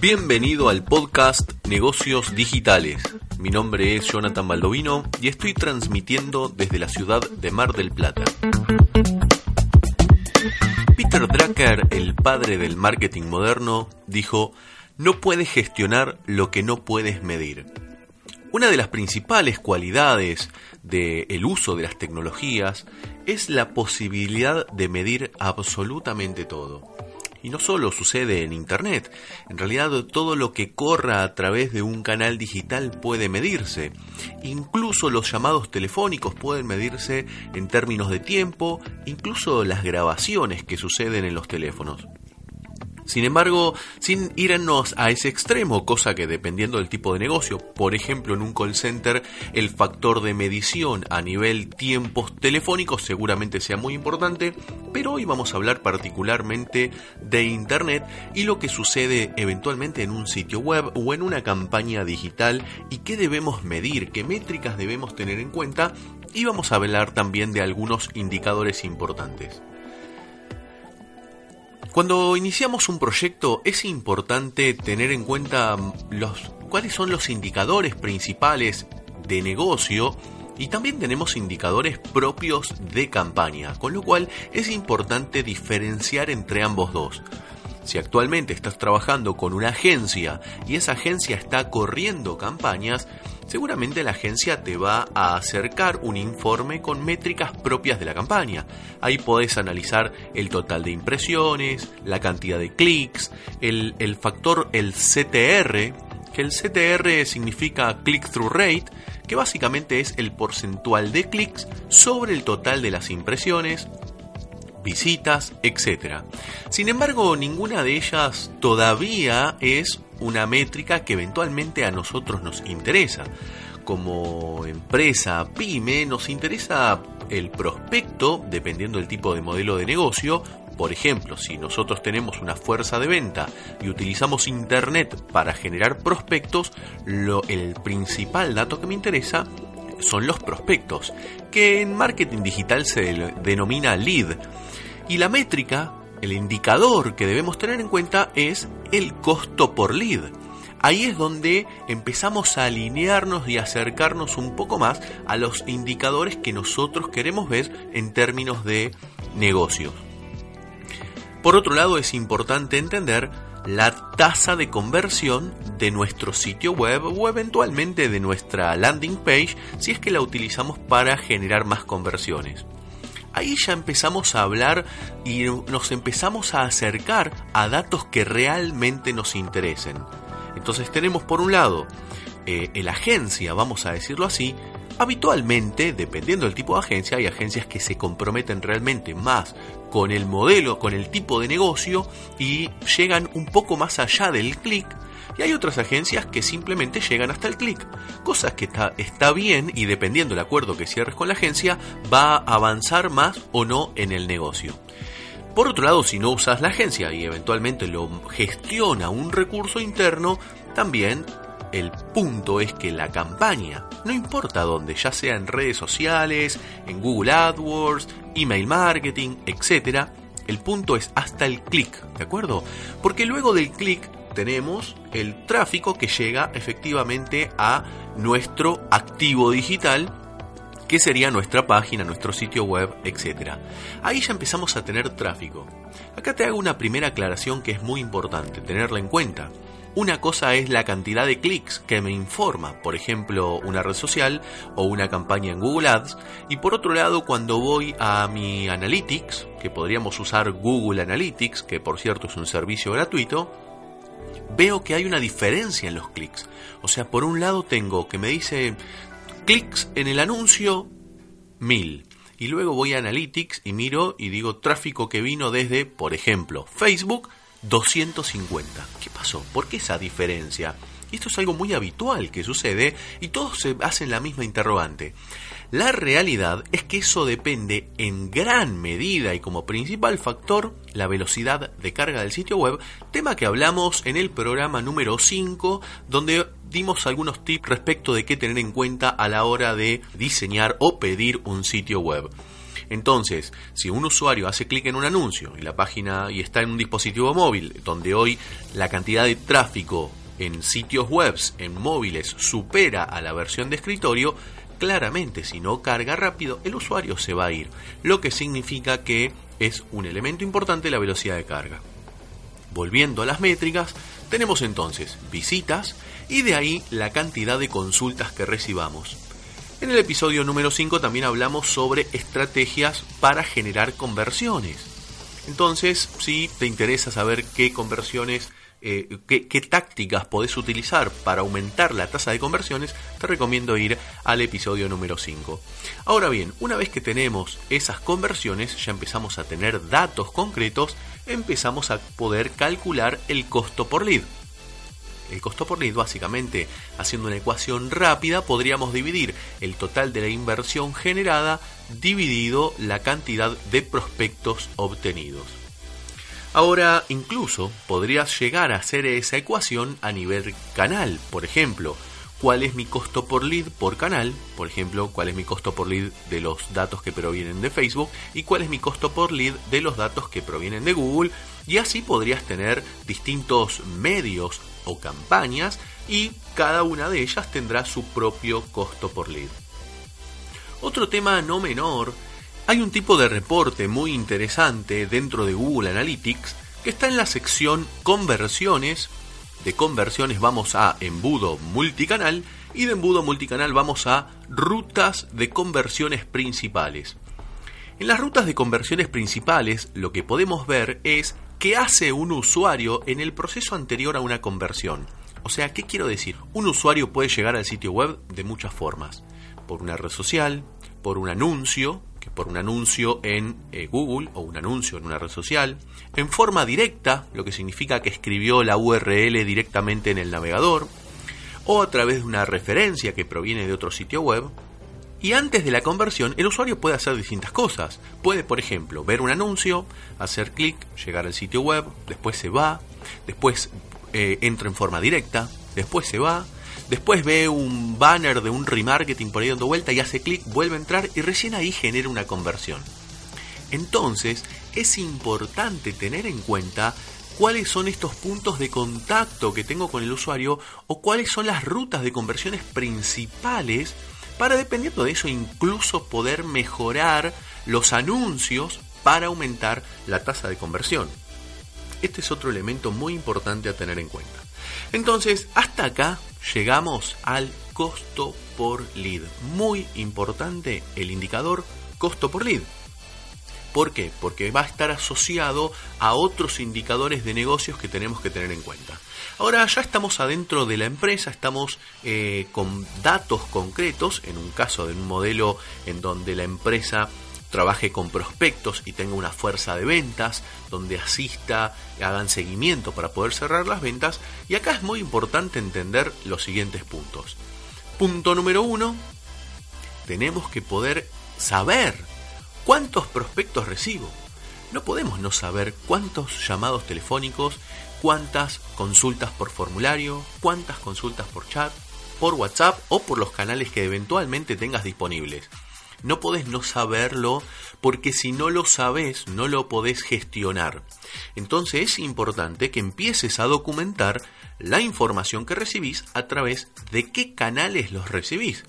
Bienvenido al podcast Negocios Digitales. Mi nombre es Jonathan Baldovino y estoy transmitiendo desde la ciudad de Mar del Plata. Peter Drucker, el padre del marketing moderno, dijo, no puedes gestionar lo que no puedes medir. Una de las principales cualidades del uso de las tecnologías es la posibilidad de medir absolutamente todo. Y no solo sucede en Internet, en realidad todo lo que corra a través de un canal digital puede medirse. Incluso los llamados telefónicos pueden medirse en términos de tiempo, incluso las grabaciones que suceden en los teléfonos. Sin embargo, sin irnos a ese extremo, cosa que dependiendo del tipo de negocio, por ejemplo en un call center, el factor de medición a nivel tiempos telefónicos seguramente sea muy importante, pero hoy vamos a hablar particularmente de Internet y lo que sucede eventualmente en un sitio web o en una campaña digital y qué debemos medir, qué métricas debemos tener en cuenta y vamos a hablar también de algunos indicadores importantes. Cuando iniciamos un proyecto es importante tener en cuenta los, cuáles son los indicadores principales de negocio y también tenemos indicadores propios de campaña, con lo cual es importante diferenciar entre ambos dos. Si actualmente estás trabajando con una agencia y esa agencia está corriendo campañas, seguramente la agencia te va a acercar un informe con métricas propias de la campaña. Ahí podés analizar el total de impresiones, la cantidad de clics, el, el factor, el CTR, que el CTR significa click-through rate, que básicamente es el porcentual de clics sobre el total de las impresiones, visitas, etc. Sin embargo, ninguna de ellas todavía es una métrica que eventualmente a nosotros nos interesa. Como empresa pyme nos interesa el prospecto, dependiendo del tipo de modelo de negocio. Por ejemplo, si nosotros tenemos una fuerza de venta y utilizamos Internet para generar prospectos, el principal dato que me interesa son los prospectos, que en marketing digital se denomina lead. Y la métrica, el indicador que debemos tener en cuenta es el costo por lead. Ahí es donde empezamos a alinearnos y acercarnos un poco más a los indicadores que nosotros queremos ver en términos de negocio. Por otro lado, es importante entender la tasa de conversión de nuestro sitio web o eventualmente de nuestra landing page si es que la utilizamos para generar más conversiones. Ahí ya empezamos a hablar y nos empezamos a acercar a datos que realmente nos interesen. Entonces tenemos por un lado eh, la agencia, vamos a decirlo así, habitualmente, dependiendo del tipo de agencia, hay agencias que se comprometen realmente más con el modelo, con el tipo de negocio y llegan un poco más allá del clic y hay otras agencias que simplemente llegan hasta el clic, cosas que está, está bien y dependiendo del acuerdo que cierres con la agencia va a avanzar más o no en el negocio. Por otro lado, si no usas la agencia y eventualmente lo gestiona un recurso interno, también el punto es que la campaña, no importa dónde, ya sea en redes sociales, en Google AdWords, email marketing, etc., el punto es hasta el clic, ¿de acuerdo? Porque luego del clic tenemos el tráfico que llega efectivamente a nuestro activo digital que sería nuestra página, nuestro sitio web, etc. Ahí ya empezamos a tener tráfico. Acá te hago una primera aclaración que es muy importante, tenerla en cuenta. Una cosa es la cantidad de clics que me informa, por ejemplo, una red social o una campaña en Google Ads, y por otro lado, cuando voy a mi Analytics, que podríamos usar Google Analytics, que por cierto es un servicio gratuito, veo que hay una diferencia en los clics. O sea, por un lado tengo que me dice clics en el anuncio 1000 y luego voy a Analytics y miro y digo tráfico que vino desde, por ejemplo, Facebook 250. ¿Qué pasó? ¿Por qué esa diferencia? esto es algo muy habitual que sucede y todos se hacen la misma interrogante. La realidad es que eso depende en gran medida y como principal factor la velocidad de carga del sitio web, tema que hablamos en el programa número 5, donde dimos algunos tips respecto de qué tener en cuenta a la hora de diseñar o pedir un sitio web. Entonces, si un usuario hace clic en un anuncio y la página y está en un dispositivo móvil, donde hoy la cantidad de tráfico en sitios web, en móviles, supera a la versión de escritorio, claramente si no carga rápido, el usuario se va a ir, lo que significa que es un elemento importante la velocidad de carga. Volviendo a las métricas, tenemos entonces visitas y de ahí la cantidad de consultas que recibamos. En el episodio número 5 también hablamos sobre estrategias para generar conversiones. Entonces, si te interesa saber qué conversiones eh, qué, qué, tácticas podés utilizar para aumentar la tasa de conversiones, te recomiendo ir al episodio número 5. Ahora bien, una vez que tenemos esas conversiones, ya empezamos a tener datos concretos, empezamos a poder calcular el costo por lead. El costo por lead, básicamente, haciendo una ecuación rápida, podríamos dividir el total de la inversión generada dividido la cantidad de prospectos obtenidos. Ahora, incluso podrías llegar a hacer esa ecuación a nivel canal. Por ejemplo, cuál es mi costo por lead por canal, por ejemplo, cuál es mi costo por lead de los datos que provienen de Facebook y cuál es mi costo por lead de los datos que provienen de Google. Y así podrías tener distintos medios o campañas y cada una de ellas tendrá su propio costo por lead. Otro tema no menor hay un tipo de reporte muy interesante dentro de Google Analytics que está en la sección conversiones. De conversiones vamos a embudo multicanal y de embudo multicanal vamos a rutas de conversiones principales. En las rutas de conversiones principales lo que podemos ver es qué hace un usuario en el proceso anterior a una conversión. O sea, ¿qué quiero decir? Un usuario puede llegar al sitio web de muchas formas. Por una red social, por un anuncio, que por un anuncio en eh, Google o un anuncio en una red social, en forma directa, lo que significa que escribió la URL directamente en el navegador, o a través de una referencia que proviene de otro sitio web. Y antes de la conversión, el usuario puede hacer distintas cosas. Puede, por ejemplo, ver un anuncio, hacer clic, llegar al sitio web, después se va, después eh, entra en forma directa, después se va, Después ve un banner de un remarketing por ahí dando vuelta y hace clic, vuelve a entrar y recién ahí genera una conversión. Entonces, es importante tener en cuenta cuáles son estos puntos de contacto que tengo con el usuario o cuáles son las rutas de conversiones principales para, dependiendo de eso, incluso poder mejorar los anuncios para aumentar la tasa de conversión. Este es otro elemento muy importante a tener en cuenta. Entonces, hasta acá llegamos al costo por lead. Muy importante el indicador costo por lead. ¿Por qué? Porque va a estar asociado a otros indicadores de negocios que tenemos que tener en cuenta. Ahora ya estamos adentro de la empresa, estamos eh, con datos concretos, en un caso de un modelo en donde la empresa trabaje con prospectos y tenga una fuerza de ventas, donde asista, hagan seguimiento para poder cerrar las ventas. Y acá es muy importante entender los siguientes puntos. Punto número uno, tenemos que poder saber cuántos prospectos recibo. No podemos no saber cuántos llamados telefónicos, cuántas consultas por formulario, cuántas consultas por chat, por WhatsApp o por los canales que eventualmente tengas disponibles. No podés no saberlo porque si no lo sabes no lo podés gestionar. Entonces es importante que empieces a documentar la información que recibís a través de qué canales los recibís.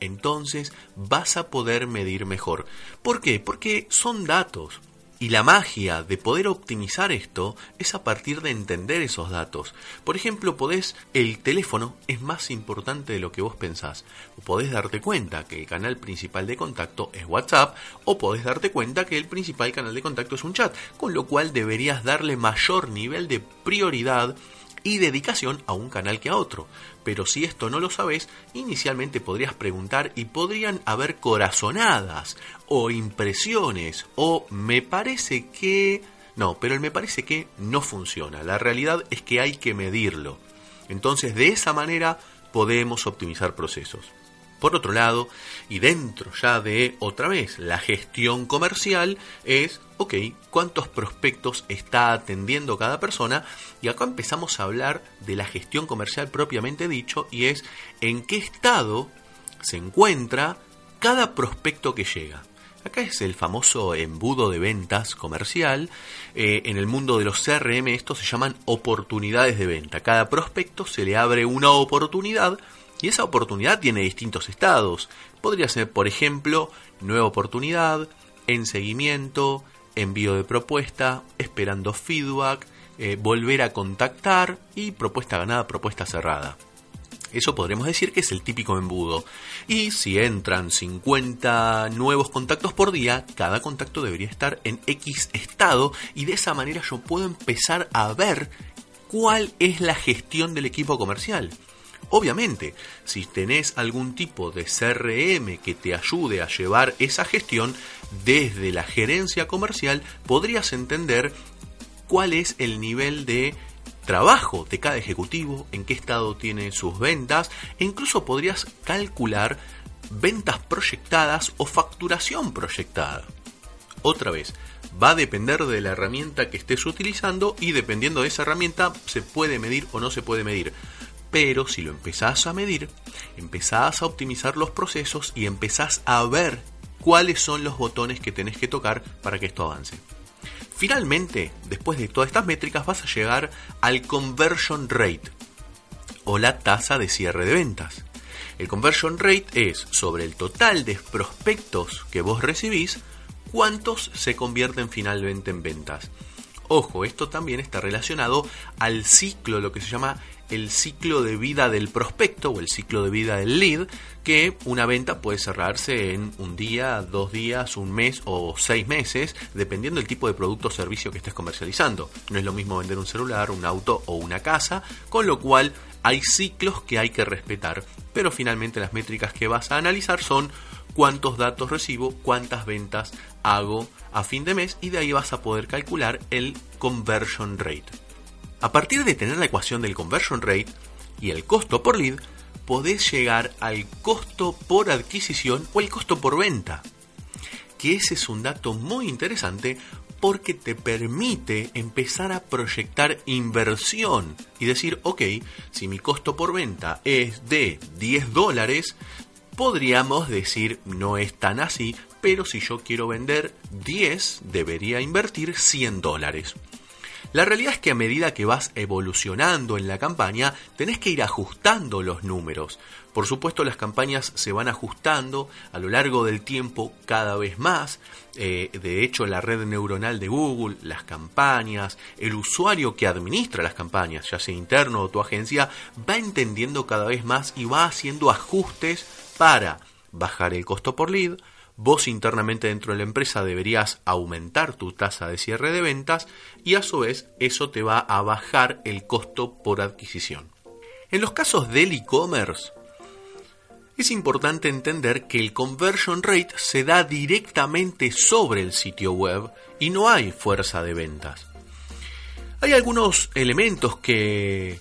Entonces vas a poder medir mejor. ¿Por qué? Porque son datos. Y la magia de poder optimizar esto es a partir de entender esos datos. Por ejemplo, podés, el teléfono es más importante de lo que vos pensás. Podés darte cuenta que el canal principal de contacto es WhatsApp o podés darte cuenta que el principal canal de contacto es un chat, con lo cual deberías darle mayor nivel de prioridad y dedicación a un canal que a otro. Pero si esto no lo sabes, inicialmente podrías preguntar y podrían haber corazonadas o impresiones o me parece que... No, pero el me parece que no funciona. La realidad es que hay que medirlo. Entonces de esa manera podemos optimizar procesos. Por otro lado, y dentro ya de otra vez la gestión comercial, es, ok, ¿cuántos prospectos está atendiendo cada persona? Y acá empezamos a hablar de la gestión comercial propiamente dicho, y es en qué estado se encuentra cada prospecto que llega. Acá es el famoso embudo de ventas comercial. Eh, en el mundo de los CRM estos se llaman oportunidades de venta. Cada prospecto se le abre una oportunidad y esa oportunidad tiene distintos estados. Podría ser, por ejemplo, nueva oportunidad, en seguimiento, envío de propuesta, esperando feedback, eh, volver a contactar y propuesta ganada, propuesta cerrada. Eso podremos decir que es el típico embudo. Y si entran 50 nuevos contactos por día, cada contacto debería estar en X estado y de esa manera yo puedo empezar a ver cuál es la gestión del equipo comercial. Obviamente, si tenés algún tipo de CRM que te ayude a llevar esa gestión, desde la gerencia comercial podrías entender cuál es el nivel de trabajo de cada ejecutivo, en qué estado tiene sus ventas e incluso podrías calcular ventas proyectadas o facturación proyectada. Otra vez, va a depender de la herramienta que estés utilizando y dependiendo de esa herramienta se puede medir o no se puede medir. Pero si lo empezás a medir, empezás a optimizar los procesos y empezás a ver cuáles son los botones que tenés que tocar para que esto avance. Finalmente, después de todas estas métricas, vas a llegar al conversion rate o la tasa de cierre de ventas. El conversion rate es sobre el total de prospectos que vos recibís, cuántos se convierten finalmente en ventas. Ojo, esto también está relacionado al ciclo, lo que se llama el ciclo de vida del prospecto o el ciclo de vida del lead, que una venta puede cerrarse en un día, dos días, un mes o seis meses, dependiendo del tipo de producto o servicio que estés comercializando. No es lo mismo vender un celular, un auto o una casa, con lo cual hay ciclos que hay que respetar, pero finalmente las métricas que vas a analizar son cuántos datos recibo, cuántas ventas hago a fin de mes y de ahí vas a poder calcular el conversion rate. A partir de tener la ecuación del conversion rate y el costo por lead, podés llegar al costo por adquisición o el costo por venta. Que ese es un dato muy interesante porque te permite empezar a proyectar inversión y decir, ok, si mi costo por venta es de 10 dólares, podríamos decir no es tan así, pero si yo quiero vender 10, debería invertir 100 dólares. La realidad es que a medida que vas evolucionando en la campaña, tenés que ir ajustando los números. Por supuesto, las campañas se van ajustando a lo largo del tiempo cada vez más. Eh, de hecho, la red neuronal de Google, las campañas, el usuario que administra las campañas, ya sea interno o tu agencia, va entendiendo cada vez más y va haciendo ajustes para bajar el costo por lead, Vos internamente dentro de la empresa deberías aumentar tu tasa de cierre de ventas y a su vez eso te va a bajar el costo por adquisición. En los casos del e-commerce, es importante entender que el conversion rate se da directamente sobre el sitio web y no hay fuerza de ventas. Hay algunos elementos que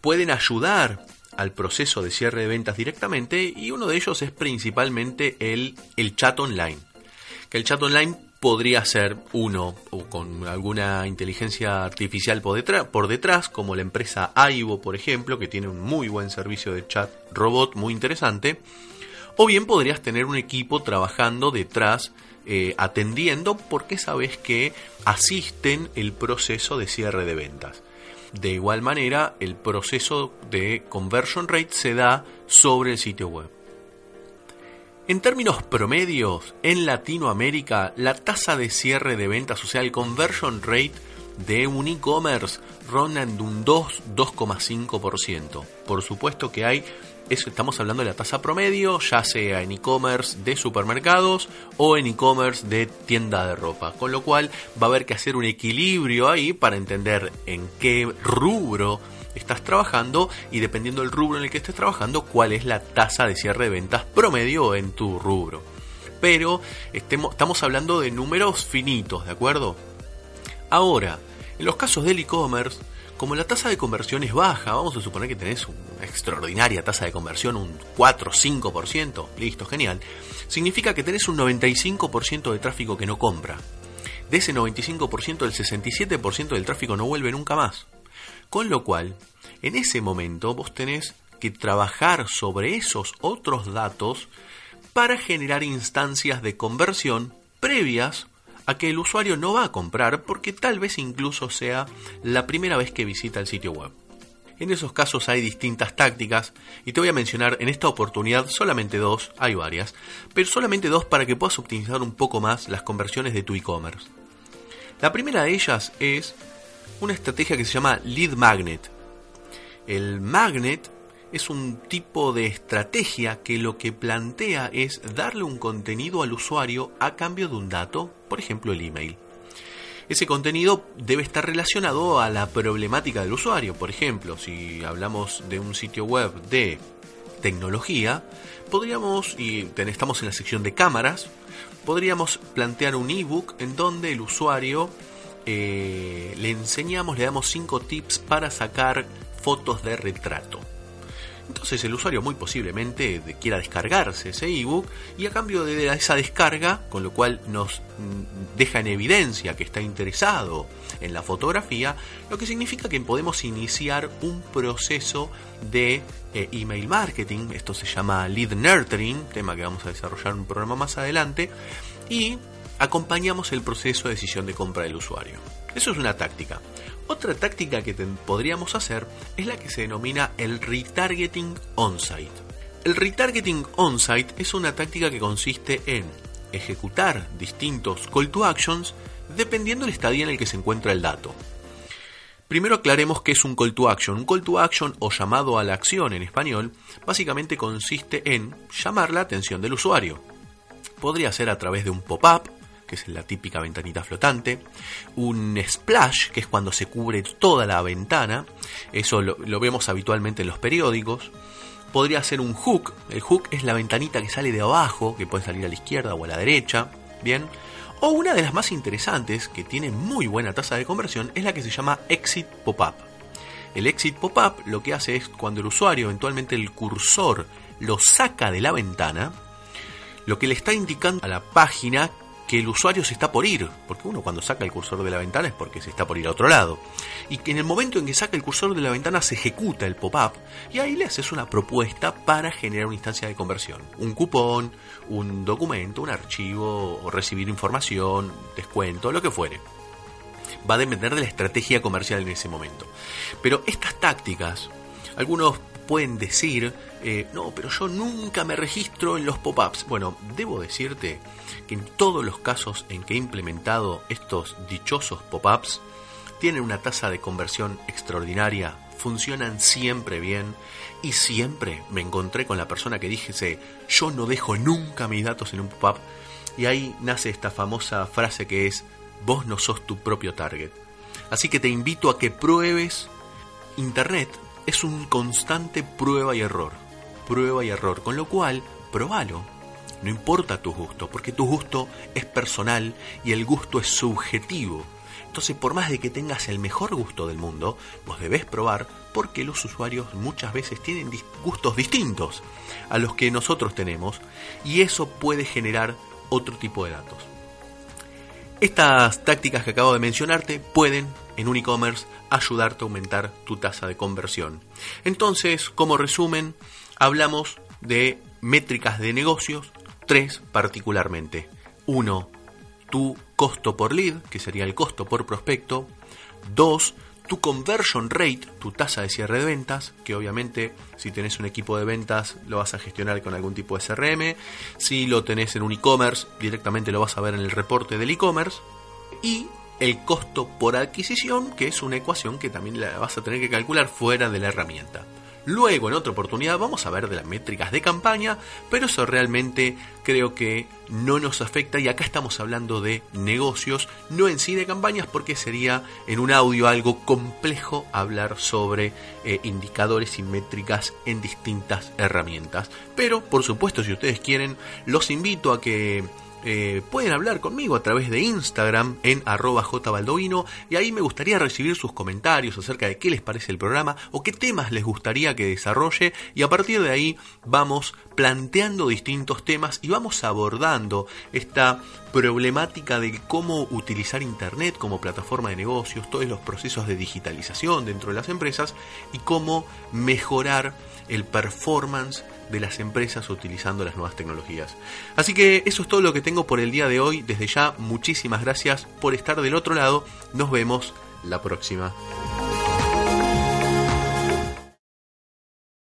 pueden ayudar al proceso de cierre de ventas directamente y uno de ellos es principalmente el, el chat online. Que el chat online podría ser uno o con alguna inteligencia artificial por detrás, por detrás, como la empresa Aibo, por ejemplo, que tiene un muy buen servicio de chat robot muy interesante. O bien podrías tener un equipo trabajando detrás, eh, atendiendo, porque sabes que asisten el proceso de cierre de ventas. De igual manera, el proceso de conversion rate se da sobre el sitio web. En términos promedios, en Latinoamérica, la tasa de cierre de ventas, o sea, el conversion rate de un e-commerce ronda en un 2-2,5%. Por supuesto que hay estamos hablando de la tasa promedio, ya sea en e-commerce de supermercados o en e-commerce de tienda de ropa. Con lo cual va a haber que hacer un equilibrio ahí para entender en qué rubro estás trabajando y dependiendo del rubro en el que estés trabajando, cuál es la tasa de cierre de ventas promedio en tu rubro. Pero estamos hablando de números finitos, ¿de acuerdo? Ahora, en los casos del e-commerce, como la tasa de conversión es baja, vamos a suponer que tenés una extraordinaria tasa de conversión, un 4 5%, listo, genial, significa que tenés un 95% de tráfico que no compra. De ese 95%, el 67% del tráfico no vuelve nunca más. Con lo cual, en ese momento vos tenés que trabajar sobre esos otros datos para generar instancias de conversión previas a que el usuario no va a comprar porque tal vez incluso sea la primera vez que visita el sitio web. En esos casos hay distintas tácticas y te voy a mencionar en esta oportunidad solamente dos, hay varias, pero solamente dos para que puedas optimizar un poco más las conversiones de tu e-commerce. La primera de ellas es una estrategia que se llama Lead Magnet. El magnet es un tipo de estrategia que lo que plantea es darle un contenido al usuario a cambio de un dato, por ejemplo el email. Ese contenido debe estar relacionado a la problemática del usuario. Por ejemplo, si hablamos de un sitio web de tecnología, podríamos, y estamos en la sección de cámaras, podríamos plantear un ebook en donde el usuario eh, le enseñamos, le damos 5 tips para sacar fotos de retrato. Entonces el usuario muy posiblemente quiera descargarse ese ebook y a cambio de esa descarga, con lo cual nos mm, deja en evidencia que está interesado en la fotografía, lo que significa que podemos iniciar un proceso de eh, email marketing, esto se llama lead nurturing, tema que vamos a desarrollar en un programa más adelante, y acompañamos el proceso de decisión de compra del usuario. Eso es una táctica. Otra táctica que podríamos hacer es la que se denomina el retargeting on-site. El retargeting on-site es una táctica que consiste en ejecutar distintos call to actions dependiendo del estadio en el que se encuentra el dato. Primero aclaremos qué es un call to action. Un call to action o llamado a la acción en español básicamente consiste en llamar la atención del usuario. Podría ser a través de un pop-up, que es la típica ventanita flotante, un splash, que es cuando se cubre toda la ventana, eso lo, vemos habitualmente en los periódicos, podría ser un hook, el hook es la ventanita que sale de abajo, que puede salir a la izquierda o a la derecha, bien, o una de las más interesantes, que tiene muy buena tasa de conversión, es la que se llama exit pop-up. El exit pop-up lo que hace es cuando el usuario, eventualmente el cursor, lo saca de la ventana, lo que le está indicando a la página que el usuario se está por ir, porque uno cuando saca el cursor de la ventana es porque se está por ir a otro lado, y que en el momento en que saca el cursor de la ventana se ejecuta el pop-up y ahí le haces una propuesta para generar una instancia de conversión, un cupón, un documento, un archivo, o recibir información, descuento, lo que fuere. Va a depender de la estrategia comercial en ese momento. Pero estas tácticas, algunos pueden decir, eh, no, pero yo nunca me registro en los pop-ups. Bueno, debo decirte que en todos los casos en que he implementado estos dichosos pop-ups, tienen una tasa de conversión extraordinaria, funcionan siempre bien y siempre me encontré con la persona que dijese, yo no dejo nunca mis datos en un pop-up y ahí nace esta famosa frase que es, vos no sos tu propio target. Así que te invito a que pruebes Internet es un constante prueba y error, prueba y error, con lo cual, probalo. No importa tu gusto, porque tu gusto es personal y el gusto es subjetivo. Entonces, por más de que tengas el mejor gusto del mundo, vos debes probar porque los usuarios muchas veces tienen gustos distintos a los que nosotros tenemos y eso puede generar otro tipo de datos. Estas tácticas que acabo de mencionarte pueden en un e-commerce ayudarte a aumentar tu tasa de conversión. Entonces, como resumen, hablamos de métricas de negocios, tres particularmente. Uno, tu costo por lead, que sería el costo por prospecto. Dos, tu conversion rate, tu tasa de cierre de ventas, que obviamente si tenés un equipo de ventas lo vas a gestionar con algún tipo de CRM, si lo tenés en un e-commerce directamente lo vas a ver en el reporte del e-commerce, y el costo por adquisición, que es una ecuación que también la vas a tener que calcular fuera de la herramienta. Luego, en otra oportunidad, vamos a ver de las métricas de campaña, pero eso realmente creo que no nos afecta y acá estamos hablando de negocios, no en sí de campañas, porque sería en un audio algo complejo hablar sobre eh, indicadores y métricas en distintas herramientas. Pero, por supuesto, si ustedes quieren, los invito a que eh, pueden hablar conmigo a través de Instagram en arroba jbaldovino y ahí me gustaría recibir sus comentarios acerca de qué les parece el programa o qué temas les gustaría que desarrolle y a partir de ahí vamos planteando distintos temas y vamos abordando esta problemática de cómo utilizar Internet como plataforma de negocios, todos los procesos de digitalización dentro de las empresas y cómo mejorar el performance de las empresas utilizando las nuevas tecnologías. Así que eso es todo lo que tengo por el día de hoy. Desde ya, muchísimas gracias por estar del otro lado. Nos vemos la próxima.